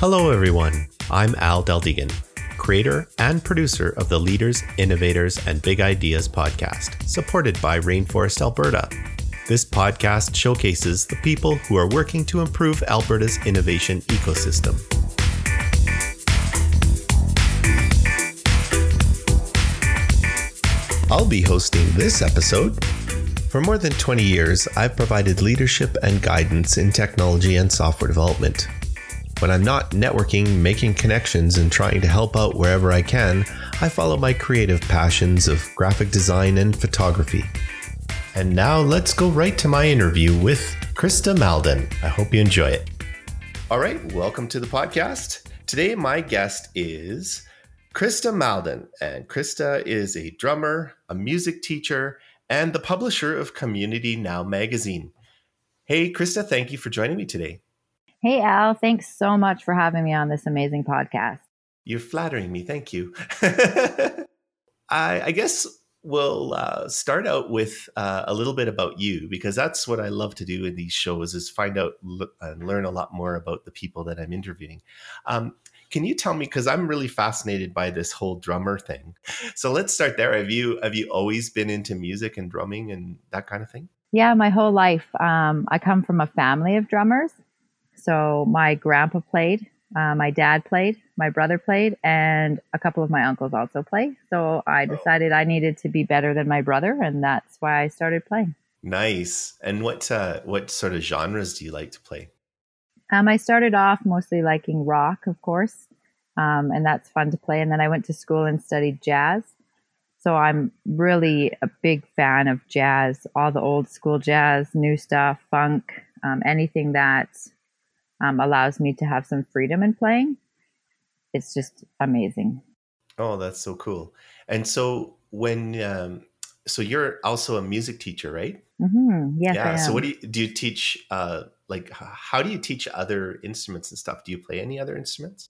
Hello, everyone. I'm Al Deldegan, creator and producer of the Leaders, Innovators, and Big Ideas podcast, supported by Rainforest Alberta. This podcast showcases the people who are working to improve Alberta's innovation ecosystem. I'll be hosting this episode. For more than 20 years, I've provided leadership and guidance in technology and software development. When I'm not networking, making connections, and trying to help out wherever I can, I follow my creative passions of graphic design and photography. And now let's go right to my interview with Krista Malden. I hope you enjoy it. All right, welcome to the podcast. Today, my guest is Krista Malden. And Krista is a drummer, a music teacher, and the publisher of Community Now magazine. Hey, Krista, thank you for joining me today. Hey, Al. Thanks so much for having me on this amazing podcast. You're flattering me. Thank you. I, I, guess we'll uh, start out with uh, a little bit about you because that's what I love to do in these shows is find out and learn a lot more about the people that I'm interviewing. Um, can you tell me because I'm really fascinated by this whole drummer thing. So let's start there. Have you have you always been into music and drumming and that kind of thing? Yeah, my whole life. Um, I come from a family of drummers. So my grandpa played, uh, my dad played, my brother played, and a couple of my uncles also play. So I decided I needed to be better than my brother, and that's why I started playing. Nice. And what uh, what sort of genres do you like to play? Um, I started off mostly liking rock, of course, um, and that's fun to play. And then I went to school and studied jazz. So I'm really a big fan of jazz, all the old school jazz, new stuff, funk, um, anything that um, allows me to have some freedom in playing. It's just amazing. Oh, that's so cool. And so when, um, so you're also a music teacher, right? Mm-hmm. Yes. Yeah. So what do you do? You teach, uh, like, how do you teach other instruments and stuff? Do you play any other instruments?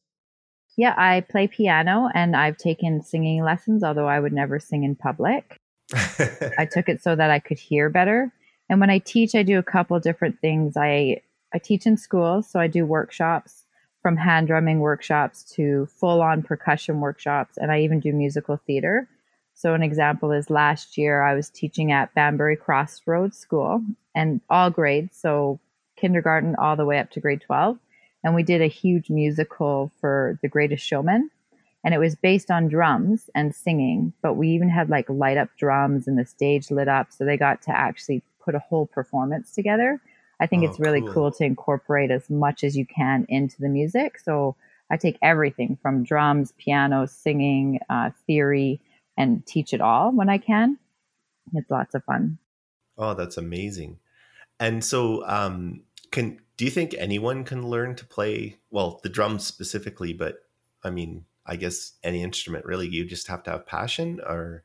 Yeah, I play piano and I've taken singing lessons, although I would never sing in public. I took it so that I could hear better. And when I teach, I do a couple different things. I I teach in schools, so I do workshops from hand drumming workshops to full on percussion workshops, and I even do musical theater. So, an example is last year I was teaching at Banbury Crossroads School and all grades, so kindergarten all the way up to grade 12. And we did a huge musical for The Greatest Showman. And it was based on drums and singing, but we even had like light up drums and the stage lit up. So they got to actually put a whole performance together I think oh, it's really cool. cool to incorporate as much as you can into the music. So I take everything from drums, piano, singing, uh, theory, and teach it all when I can. It's lots of fun. Oh, that's amazing. And so, um, can do you think anyone can learn to play well the drums specifically? But I mean, I guess any instrument really. You just have to have passion, or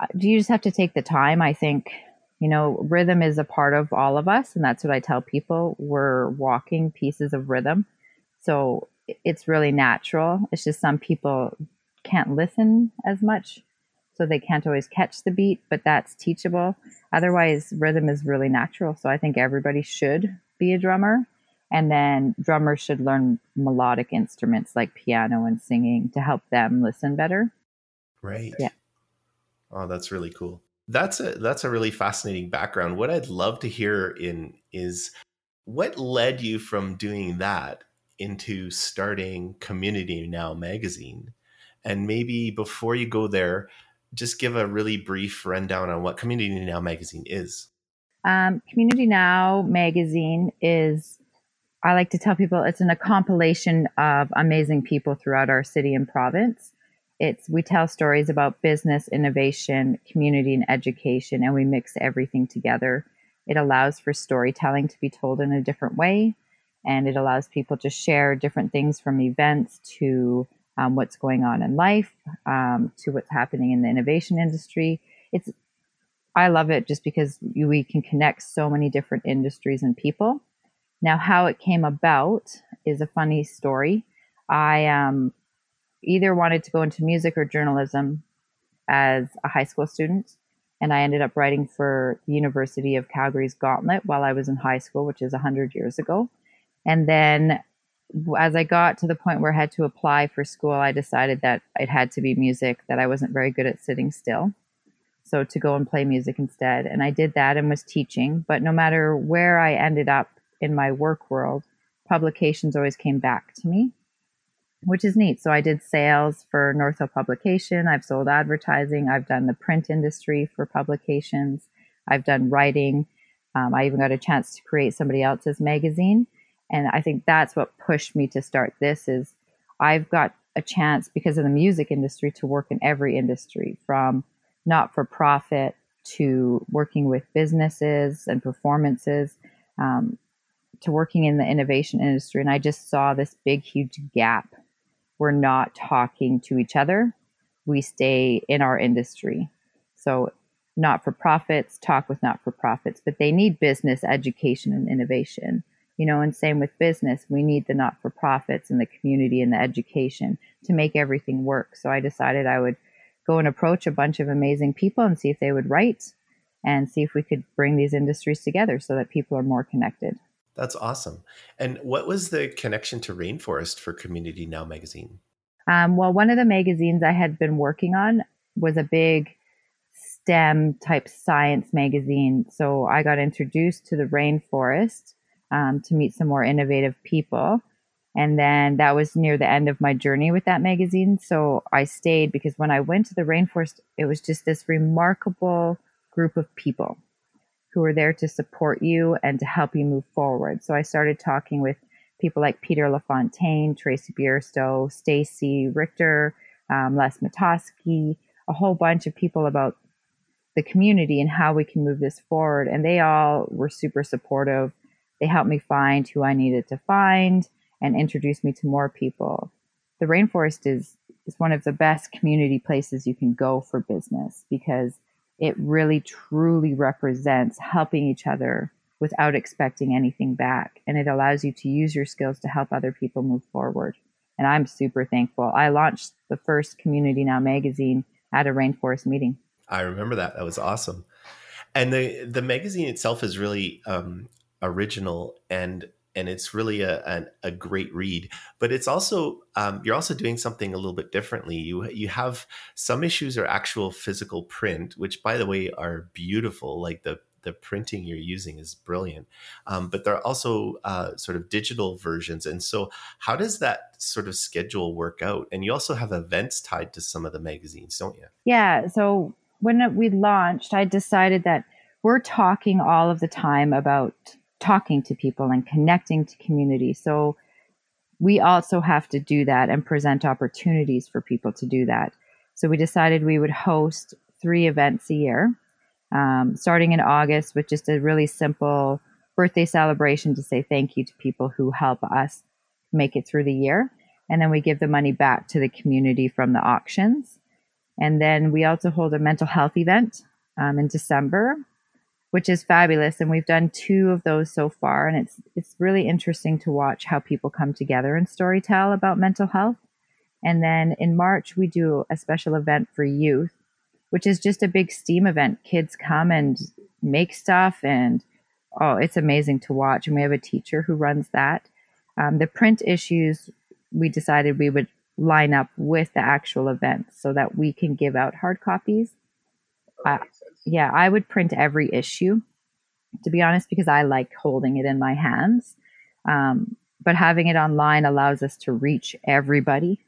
uh, do you just have to take the time? I think you know, rhythm is a part of all of us. And that's what I tell people. We're walking pieces of rhythm. So it's really natural. It's just some people can't listen as much. So they can't always catch the beat, but that's teachable. Otherwise, rhythm is really natural. So I think everybody should be a drummer. And then drummers should learn melodic instruments like piano and singing to help them listen better. Right. Yeah. Oh, that's really cool that's a that's a really fascinating background. What I'd love to hear in is what led you from doing that into starting Community Now magazine, and maybe before you go there, just give a really brief rundown on what Community Now magazine is. Um, Community Now magazine is. I like to tell people it's an, a compilation of amazing people throughout our city and province it's we tell stories about business innovation community and education and we mix everything together. It allows for storytelling to be told in a different way and it allows people to share different things from events to um, what's going on in life um, to what's happening in the innovation industry. It's i love it just because we can connect so many different industries and people. Now how it came about is a funny story. I um, either wanted to go into music or journalism as a high school student. And I ended up writing for the University of Calgary's Gauntlet while I was in high school, which is 100 years ago. And then as I got to the point where I had to apply for school, I decided that it had to be music, that I wasn't very good at sitting still. So to go and play music instead. And I did that and was teaching. But no matter where I ended up in my work world, publications always came back to me, which is neat. So I did sales for North Hill Publication. I've sold advertising. I've done the print industry for publications. I've done writing. Um, I even got a chance to create somebody else's magazine. And I think that's what pushed me to start this is I've got a chance because of the music industry to work in every industry from not for profit to working with businesses and performances um, to working in the innovation industry. And I just saw this big, huge gap. We're not talking to each other. We stay in our industry. So not for profits talk with not for profits, but they need business education and innovation. You know, and same with business, we need the not for profits and the community and the education to make everything work. So I decided I would go and approach a bunch of amazing people and see if they would write and see if we could bring these industries together so that people are more connected. That's awesome. And what was the connection to Rainforest for Community Now magazine? Um, well, one of the magazines I had been working on was a big STEM type science magazine. So I got introduced to the rainforest um, to meet some more innovative people. And then that was near the end of my journey with that magazine. So I stayed because when I went to the rainforest, it was just this remarkable group of people who are there to support you and to help you move forward. So I started talking with people like Peter LaFontaine, Tracy Bierstow, Stacy Richter, um, Les Matoski, a whole bunch of people about the community and how we can move this forward. And they all were super supportive. They helped me find who I needed to find and introduce me to more people. The rainforest is is one of the best community places you can go for business because it really truly represents helping each other without expecting anything back and it allows you to use your skills to help other people move forward. And I'm super thankful. I launched the first Community Now magazine at a rainforest meeting. I remember that. That was awesome. And the the magazine itself is really um, original and and it's really a, a, a, great read. But it's also um, you're also doing something a little bit differently. You you have some issues are actual physical print, which by the way are beautiful. Like the the printing you're using is brilliant. Um, but there are also uh, sort of digital versions. And so, how does that sort of schedule work out? And you also have events tied to some of the magazines, don't you? Yeah. So when we launched, I decided that we're talking all of the time about talking to people and connecting to community. So we also have to do that and present opportunities for people to do that. So we decided we would host three events a year, um, starting in August with just a really simple birthday celebration to say thank you to people who help us make it through the year. And then we give the money back to the community from the auctions. And then we also hold a mental health event um, in December, which is fabulous. And we've done two of those so far. And it's, it's really interesting to watch how people come together and storytell about mental health. And then in March, we do a special event for youth, which is just a big STEAM event. Kids come and make stuff, and oh, it's amazing to watch. And we have a teacher who runs that. Um, the print issues, we decided we would line up with the actual event so that we can give out hard copies. Uh, yeah, I would print every issue, to be honest, because I like holding it in my hands. Um, but having it online allows us to reach everybody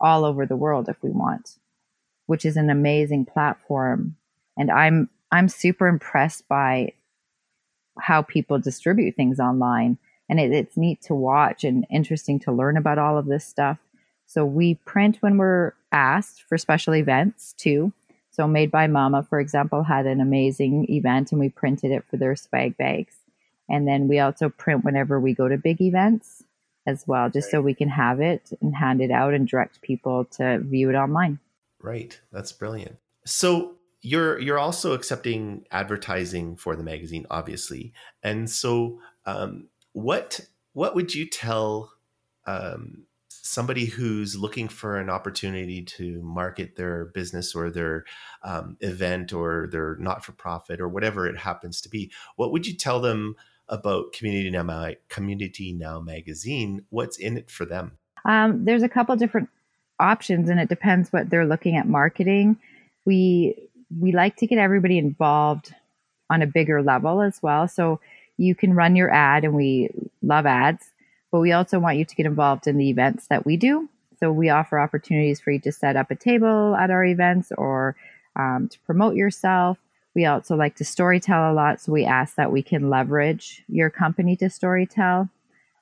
all over the world if we want, which is an amazing platform. And I'm I'm super impressed by how people distribute things online, and it, it's neat to watch and interesting to learn about all of this stuff. So we print when we're asked for special events too. So Made by Mama, for example, had an amazing event and we printed it for their swag bags. And then we also print whenever we go to big events as well, just right. so we can have it and hand it out and direct people to view it online. Right. That's brilliant. So you're you're also accepting advertising for the magazine, obviously. And so um, what what would you tell um, somebody who's looking for an opportunity to market their business or their um, event or their not for profit or whatever it happens to be, what would you tell them about Community Now Community Now magazine. What's in it for them? Um, there's a couple different options, and it depends what they're looking at marketing. We we like to get everybody involved on a bigger level as well. So you can run your ad, and we love ads, but we also want you to get involved in the events that we do. So we offer opportunities for you to set up a table at our events or um, to promote yourself. We also like to storytell a lot, so we ask that we can leverage your company to storytell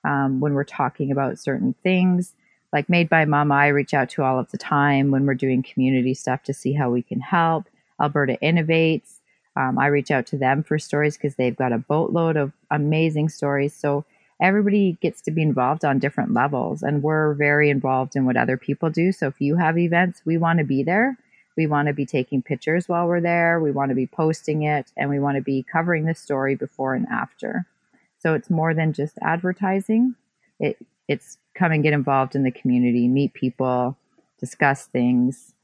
um, when we're talking about certain things. Like Made by Mama, I reach out to all of the time when we're doing community stuff to see how we can help. Alberta Innovates, um, I reach out to them for stories because they've got a boatload of amazing stories. So everybody gets to be involved on different levels, and we're very involved in what other people do. So if you have events, we want to be there. We want to be taking pictures while we're there. We want to be posting it, and we want to be covering the story before and after. So it's more than just advertising. It it's come and get involved in the community, meet people, discuss things.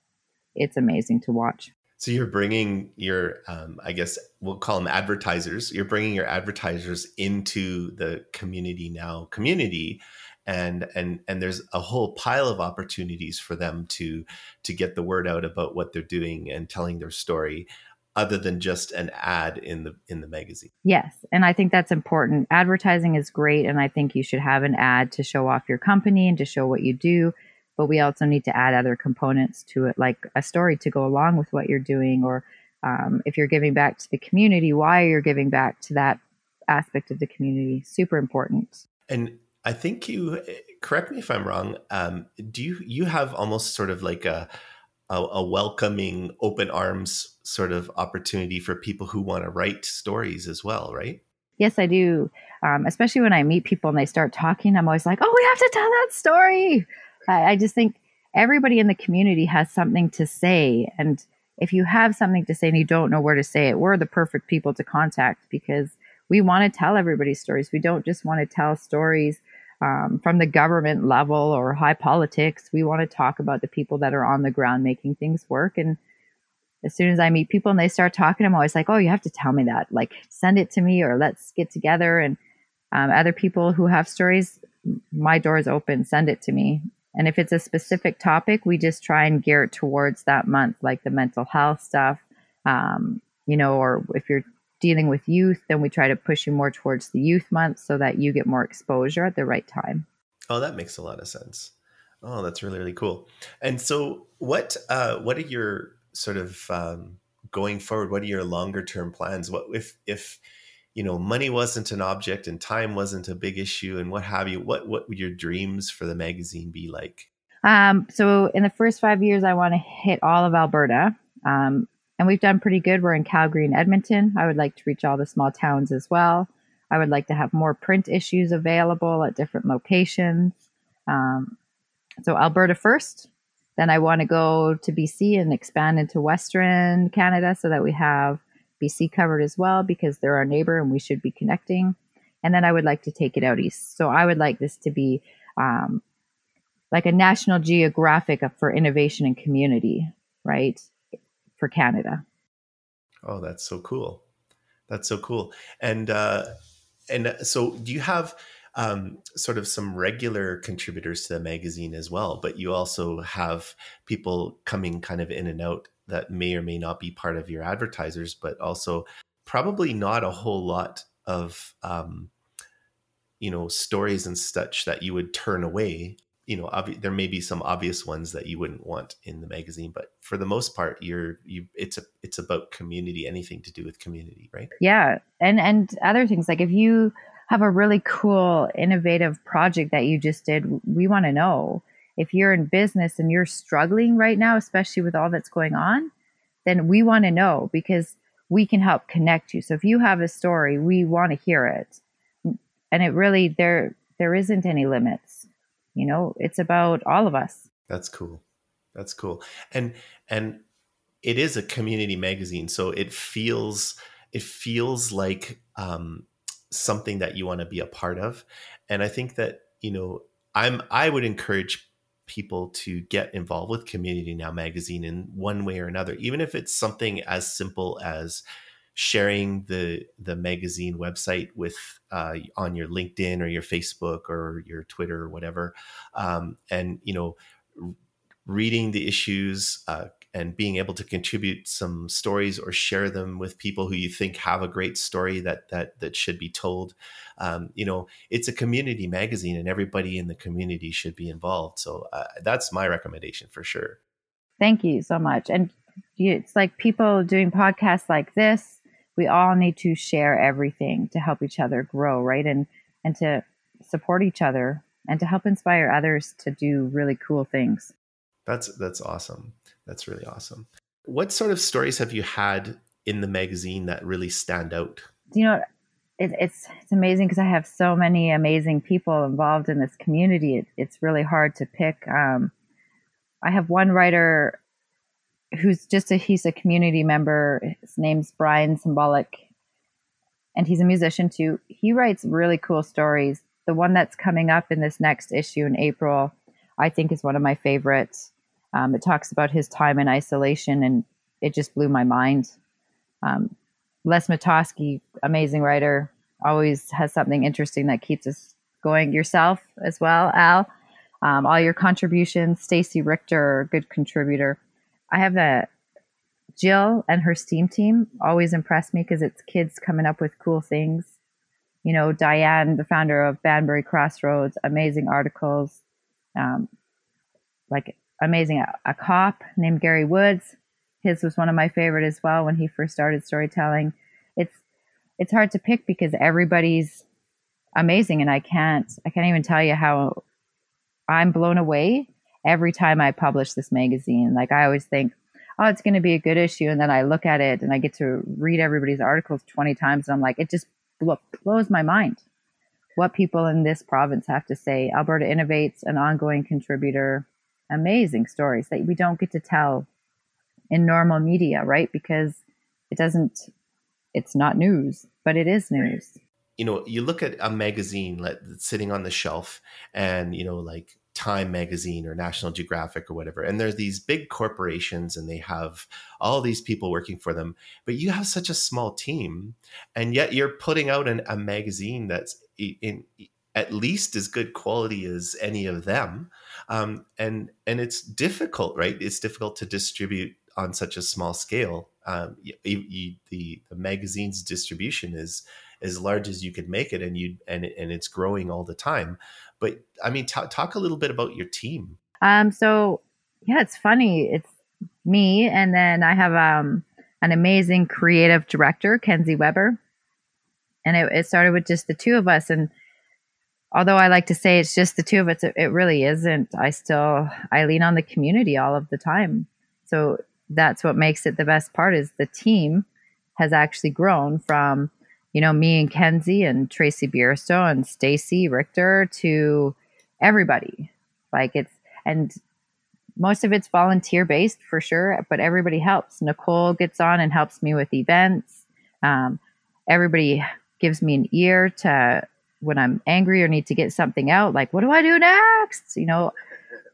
It's amazing to watch. So you're bringing your, um, I guess we'll call them advertisers. You're bringing your advertisers into the community now community, and and and there's a whole pile of opportunities for them to to get the word out about what they're doing and telling their story other than just an ad in the in the magazine. Yes, and I think that's important. Advertising is great and I think you should have an ad to show off your company and to show what you do but we also need to add other components to it, like a story to go along with what you're doing, or um, if you're giving back to the community, why you're giving back to that aspect of the community. Super important. And I think you correct me if I'm wrong. Um, do you you have almost sort of like a, a a welcoming, open arms sort of opportunity for people who want to write stories as well, right? Yes, I do. Um, especially when I meet people and they start talking, I'm always like, "Oh, we have to tell that story." I, I just think everybody in the community has something to say. And if you have something to say and you don't know where to say it, we're the perfect people to contact because we want to tell everybody's stories. We don't just want to tell stories um, from the government level or high politics. We want to talk about the people that are on the ground making things work. And as soon as I meet people and they start talking, I'm always like, oh, you have to tell me that. Like, send it to me or let's get together. And um, other people who have stories, my door is open. Send it to me. And if it's a specific topic, we just try and gear it towards that month, like the mental health stuff, um, you know, or if you're dealing with youth, then we try to push you more towards the youth month so that you get more exposure at the right time. Oh, that makes a lot of sense. Oh, that's really really cool. And so, what uh, what are your sort of um, going forward? What are your longer term plans? What if if you know money wasn't an object and time wasn't a big issue and what have you what what would your dreams for the magazine be like? Um, so in the first five years i want to hit all of alberta um, and we've done pretty good. We're in calgary and edmonton. I would like to reach all the small towns as well. I would like to have more print issues available at different locations um, so alberta first. Then i want to go to bc and expand into western canada so that we have BC covered as well because they're our neighbor and we should be connecting. And then I would like to take it out east. So I would like this to be um, like a national geographic for innovation and community, right? For Canada. Oh, that's so cool. That's so cool. And uh, and so do you have um, sort of some regular contributors to the magazine as well, but you also have people coming kind of in and out that may or may not be part of your advertisers, but also probably not a whole lot of um, you know stories and such that you would turn away. You know, obvi- there may be some obvious ones that you wouldn't want in the magazine, but for the most part, you're you. It's a it's about community, anything to do with community, right? Yeah, and and other things like if you have a really cool, innovative project that you just did, we want to know if you're in business and you're struggling right now, especially with all that's going on, then we want to know because we can help connect you. So if you have a story, we want to hear it. And it really there there isn't any limits. You know, it's about all of us. That's cool. That's cool. And and it is a community magazine, so it feels it feels like um, something that you want to be a part of. And I think that you know I'm I would encourage people to get involved with Community Now magazine in one way or another, even if it's something as simple as sharing the the magazine website with uh, on your LinkedIn or your Facebook or your Twitter or whatever, um, and you know, reading the issues, uh, and being able to contribute some stories or share them with people who you think have a great story that that that should be told. Um, you know, it's a community magazine, and everybody in the community should be involved. So uh, that's my recommendation for sure. Thank you so much. And it's like people doing podcasts like this. We all need to share everything to help each other grow, right? And and to support each other and to help inspire others to do really cool things. That's that's awesome. That's really awesome. What sort of stories have you had in the magazine that really stand out? You know, it, it's it's amazing because I have so many amazing people involved in this community. It, it's really hard to pick. Um, I have one writer who's just a he's a community member. His name's Brian Symbolic, and he's a musician too. He writes really cool stories. The one that's coming up in this next issue in April, I think, is one of my favorites. Um, it talks about his time in isolation, and it just blew my mind. Um, Les Matoski, amazing writer, always has something interesting that keeps us going. Yourself as well, Al. Um, all your contributions. Stacy Richter, good contributor. I have the Jill and her STEAM team always impress me because it's kids coming up with cool things. You know, Diane, the founder of Banbury Crossroads, amazing articles. Um, like amazing. A, a cop named Gary Woods. His was one of my favorite as well when he first started storytelling. It's it's hard to pick because everybody's amazing and I can't I can't even tell you how I'm blown away every time I publish this magazine. Like I always think, oh, it's going to be a good issue, and then I look at it and I get to read everybody's articles 20 times, and I'm like, it just blows my mind what people in this province have to say. Alberta Innovates, an ongoing contributor, amazing stories that we don't get to tell in normal media, right? Because it doesn't, it's not news, but it is news. You know, you look at a magazine that's sitting on the shelf and, you know, like Time magazine or National Geographic or whatever. And there's these big corporations and they have all these people working for them, but you have such a small team and yet you're putting out an, a magazine that's in, in at least as good quality as any of them um, and and it's difficult right? It's difficult to distribute on such a small scale. Um, you, you, the the magazine's distribution is as large as you could make it and you and and it's growing all the time. But i mean t- talk a little bit about your team. Um so yeah it's funny. It's me and then i have um an amazing creative director kenzie weber. And it, it started with just the two of us and although I like to say it's just the two of us, it, really isn't. I still I lean on the community all of the time. So that's what makes it the best part is the team has actually grown from you know me and Kenzie and Tracy Bierstow and Stacy Richter to everybody. Like it's and most of it's volunteer based for sure, but everybody helps. Nicole gets on and helps me with events. Um, everybody gives me an ear to when I'm angry or need to get something out, like, what do I do next? You know,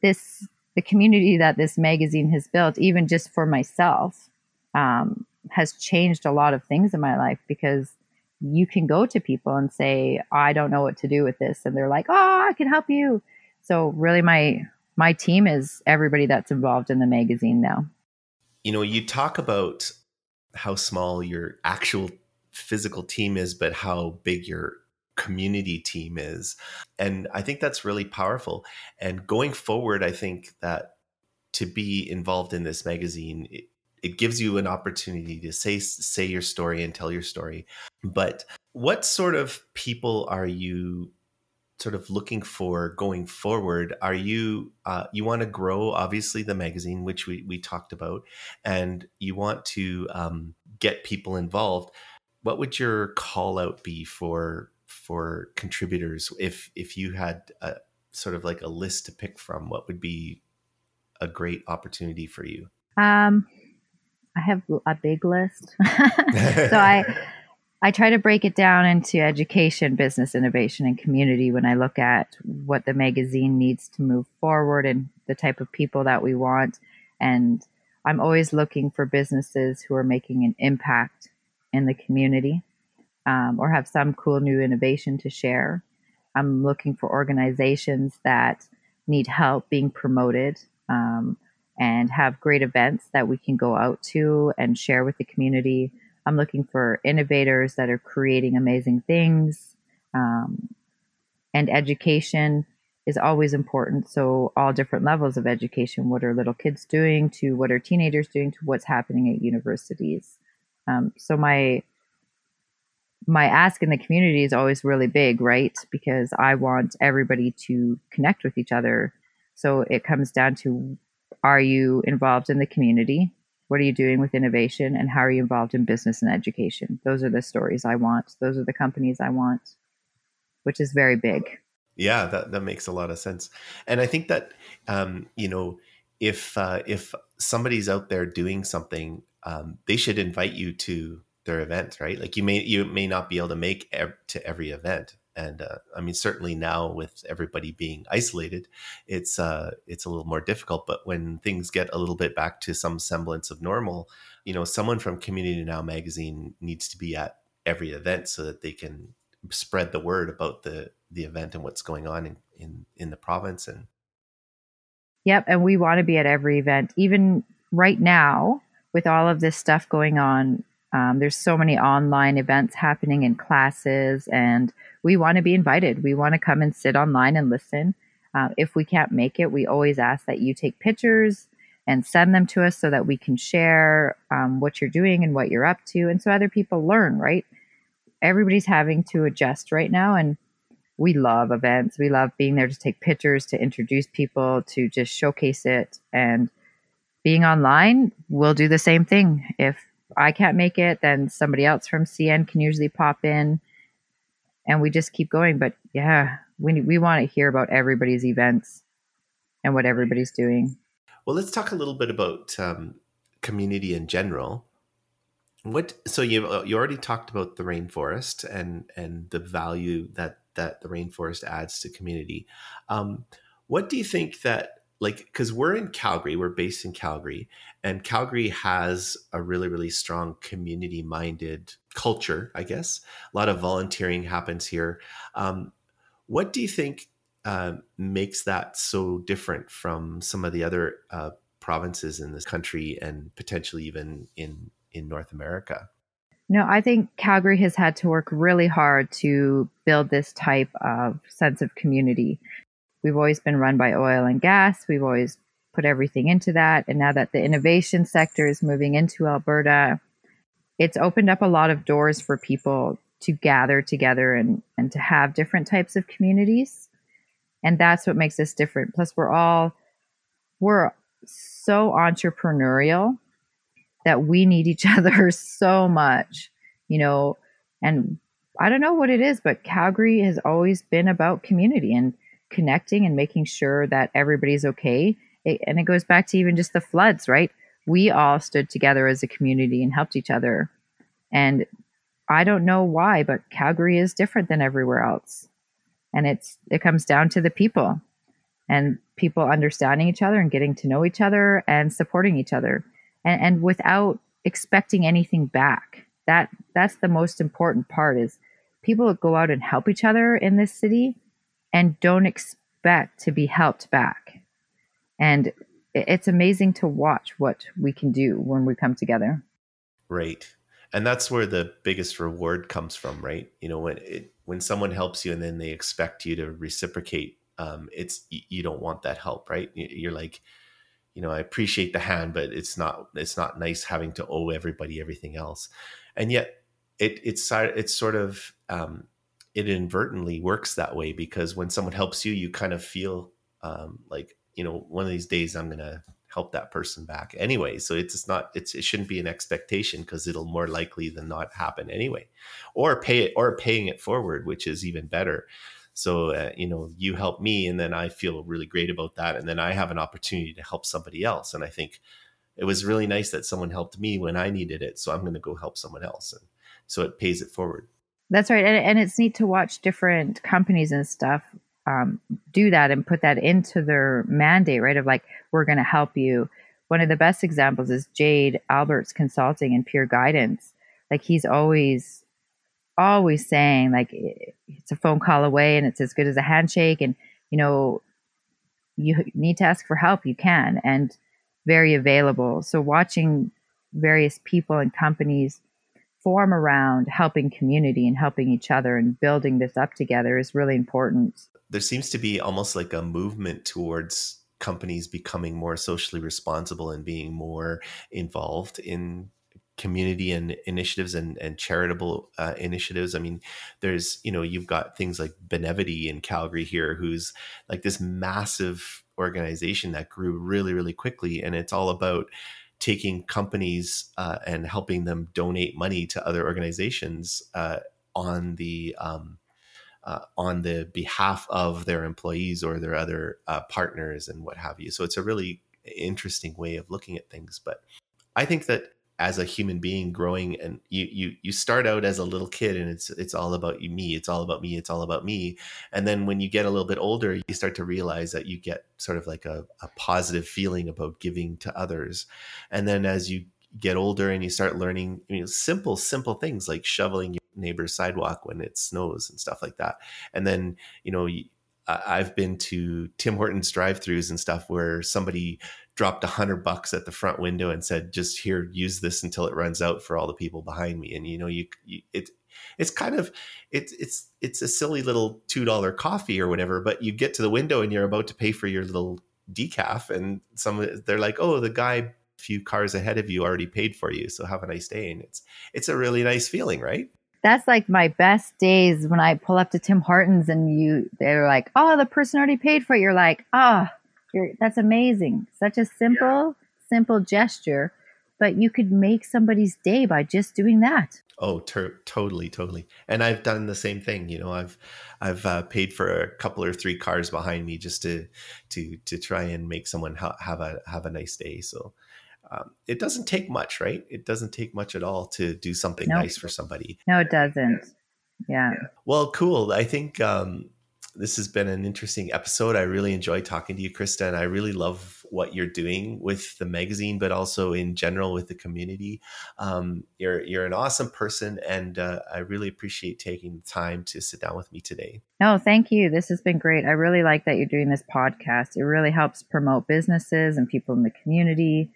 this, the community that this magazine has built, even just for myself, um, has changed a lot of things in my life because you can go to people and say, I don't know what to do with this. And they're like, oh, I can help you. So really my, my team is everybody that's involved in the magazine now. You know, you talk about how small your actual physical team is, but how big your community team is. And I think that's really powerful. And going forward, I think that to be involved in this magazine, it, it gives you an opportunity to say say your story and tell your story. But what sort of people are you sort of looking for going forward are you uh, you want to grow obviously the magazine which we, we talked about and you want to um, get people involved what would your call out be for for contributors if if you had a sort of like a list to pick from what would be a great opportunity for you? Um i have a big list. So i i try to break it down into education business innovation and community when i look at what the magazine needs to move forward and the type of people that we want. And i'm always looking for businesses who are making an impact in the community um, or have some cool new innovation to share. I'm looking for organizations that need help being promoted um, and have great events that we can go out to and share with the community. I'm looking for innovators that are creating amazing things. Um, and education is always important. So, all different levels of education what are little kids doing, to what are teenagers doing, to what's happening at universities. Um, so, my my ask in the community is always really big, right? Because I want everybody to connect with each other. So it comes down to are you involved in the community? What are you doing with innovation? And how are you involved in business and education? Those are the stories I want. Those are the companies I want, which is very big. Yeah, that, that makes a lot of sense. And I think that, um, you know, if, uh, if somebody's out there doing something, um, they should invite you to their event, right? Like you may, you may not be able to make ev- to every event, and uh, I mean certainly now with everybody being isolated, it's uh, it's a little more difficult. But when things get a little bit back to some semblance of normal, you know, someone from Community Now magazine needs to be at every event so that they can spread the word about the the event and what's going on in in, in the province and Yep, and we want to be at every event. Even right now, with all of this stuff going on, um, there's so many online events happening in classes, and we want to be invited. We want to come and sit online and listen. Uh, if we can't make it, we always ask that you take pictures and send them to us so that we can share um, what you're doing and what you're up to, and so other people learn. Right? Everybody's having to adjust right now, and we love events. We love being there to take pictures, to introduce people, to just showcase it, and being online, we'll do the same thing. If I can't make it, then somebody else from CN can usually pop in and we just keep going. But yeah, we, we want to hear about everybody's events and what everybody's doing. Well, let's talk a little bit about um, community in general. What so you uh, you already talked about the rainforest and and the value that that the rainforest adds to community. Um, what do you think that like because we're in calgary we're based in calgary and calgary has a really really strong community minded culture i guess. A lot of volunteering happens here. Um, what do you think uh, makes that so different from some of the other uh, provinces in this country and potentially even in in north america? No, I think Calgary has had to work really hard to build this type of sense of community. We've always been run by oil and gas. We've always put everything into that. And now that the innovation sector is moving into Alberta, it's opened up a lot of doors for people to gather together and, and to have different types of communities. And that's what makes us different. Plus, we're all, we're so entrepreneurial that we need each other so much, you know. And I don't know what it is, but Calgary has always been about community. And connecting and making sure that everybody's okay. It, and it goes back to even just the floods, right? We all stood together as a community and helped each other. And I don't know why, but Calgary is different than everywhere else. And it's it comes down to the people and people understanding each other and getting to know each other and supporting each other and, and without expecting anything back. That that's the most important part is people go out and help each other in this city and don't expect to be helped back. And it's amazing to watch what we can do when we come together. Right. And that's where the biggest reward comes from, right? You know, when it, when someone helps you and then they expect you to reciprocate, um, it's you don't want that help, right? You're like, you know, I appreciate the hand, but it's not it's not nice having to owe everybody everything else, and yet it it's it's sort of um, it inadvertently works that way because when someone helps you, you kind of feel um, like you know one of these days I'm gonna help that person back anyway. So it's not it's it shouldn't be an expectation because it'll more likely than not happen anyway, or pay it or paying it forward, which is even better. So uh, you know you help me, and then I feel really great about that, and then I have an opportunity to help somebody else, and I think it was really nice that someone helped me when I needed it, so I'm going to go help someone else, and so it pays it forward. That's right, and, and it's neat to watch different companies and stuff um, do that and put that into their mandate, right? Of like, we're going to help you. One of the best examples is Jade Alberts Consulting and Peer Guidance, like he's always always saying like it's a phone call away and it's as good as a handshake and you know you need to ask for help you can and very available so watching various people and companies form around helping community and helping each other and building this up together is really important there seems to be almost like a movement towards companies becoming more socially responsible and being more involved in community and initiatives and, and charitable uh, initiatives. I mean, there's, you know, you've got things like Benevity in Calgary here, who's like this massive organization that grew really, really quickly. And it's all about taking companies uh, and helping them donate money to other organizations uh, on the, um, uh, on the behalf of their employees or their other uh, partners and what have you. So it's a really interesting way of looking at things. But I think that as a human being growing and you you you start out as a little kid and it's it's all about you me it's all about me it's all about me. And then when you get a little bit older you start to realize that you get sort of like a, a positive feeling about giving to others. And then as you get older and you start learning you know simple simple things like shoveling your neighbor's sidewalk when it snows and stuff like that. And then you know I've been to Tim Hortons drive-throughs and stuff where somebody dropped a hundred bucks at the front window and said, "Just here, use this until it runs out for all the people behind me." And you know, you, you it it's kind of it's it's it's a silly little two dollar coffee or whatever, but you get to the window and you're about to pay for your little decaf, and some they're like, "Oh, the guy a few cars ahead of you already paid for you, so have a nice day." And it's it's a really nice feeling, right? that's like my best days when I pull up to Tim Hortons and you they're like, "Oh, the person already paid for it." You're like, "Ah, oh, that's amazing." Such a simple, yeah. simple gesture, but you could make somebody's day by just doing that. Oh, ter- totally, totally. And I've done the same thing. You know, I've I've uh, paid for a couple or three cars behind me just to to to try and make someone ha- have a have a nice day. So um, it doesn't take much, right? It doesn't take much at all to do something nope. nice for somebody. No, it doesn't. Yeah. Well, cool. I think um, this has been an interesting episode. I really enjoy talking to you, Krista, and I really love what you're doing with the magazine, but also in general with the community. Um, you're you're an awesome person, and uh, I really appreciate taking the time to sit down with me today. No, thank you. This has been great. I really like that you're doing this podcast. It really helps promote businesses and people in the community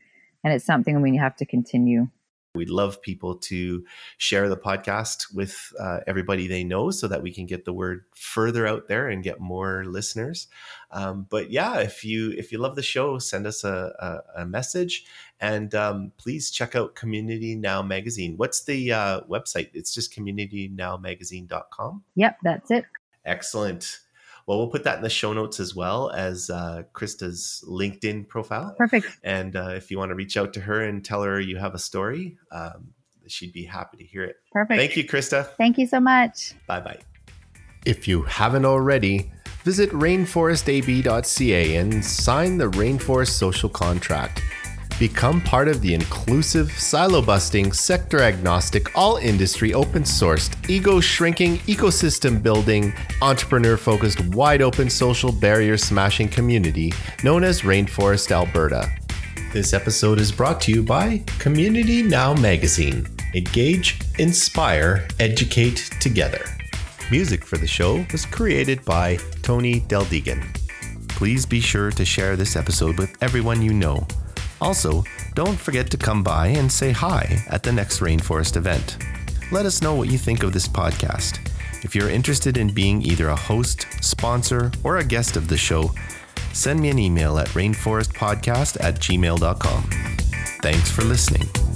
and it's something we have to continue. We'd love people to share the podcast with uh, everybody they know so that we can get the word further out there and get more listeners. Um, but yeah, if you if you love the show, send us a, a, a message and um, please check out Community Now Magazine. What's the uh, website? It's just communitynowmagazine.com. Yep, that's it. Excellent. Well, we'll put that in the show notes as well as uh, Krista's LinkedIn profile. Perfect. And uh, if you want to reach out to her and tell her you have a story, um, she'd be happy to hear it. Perfect. Thank you, Krista. Thank you so much. Bye bye. If you haven't already, visit rainforestab.ca and sign the Rainforest Social Contract. Become part of the inclusive, silo busting, sector agnostic, all industry open sourced, ego shrinking, ecosystem building, entrepreneur focused, wide open social barrier smashing community known as Rainforest Alberta. This episode is brought to you by Community Now Magazine. Engage, inspire, educate together. Music for the show was created by Tony Deldegan. Please be sure to share this episode with everyone you know. Also, don't forget to come by and say hi at the next Rainforest event. Let us know what you think of this podcast. If you're interested in being either a host, sponsor, or a guest of the show, send me an email at rainforestpodcast at gmail.com. Thanks for listening.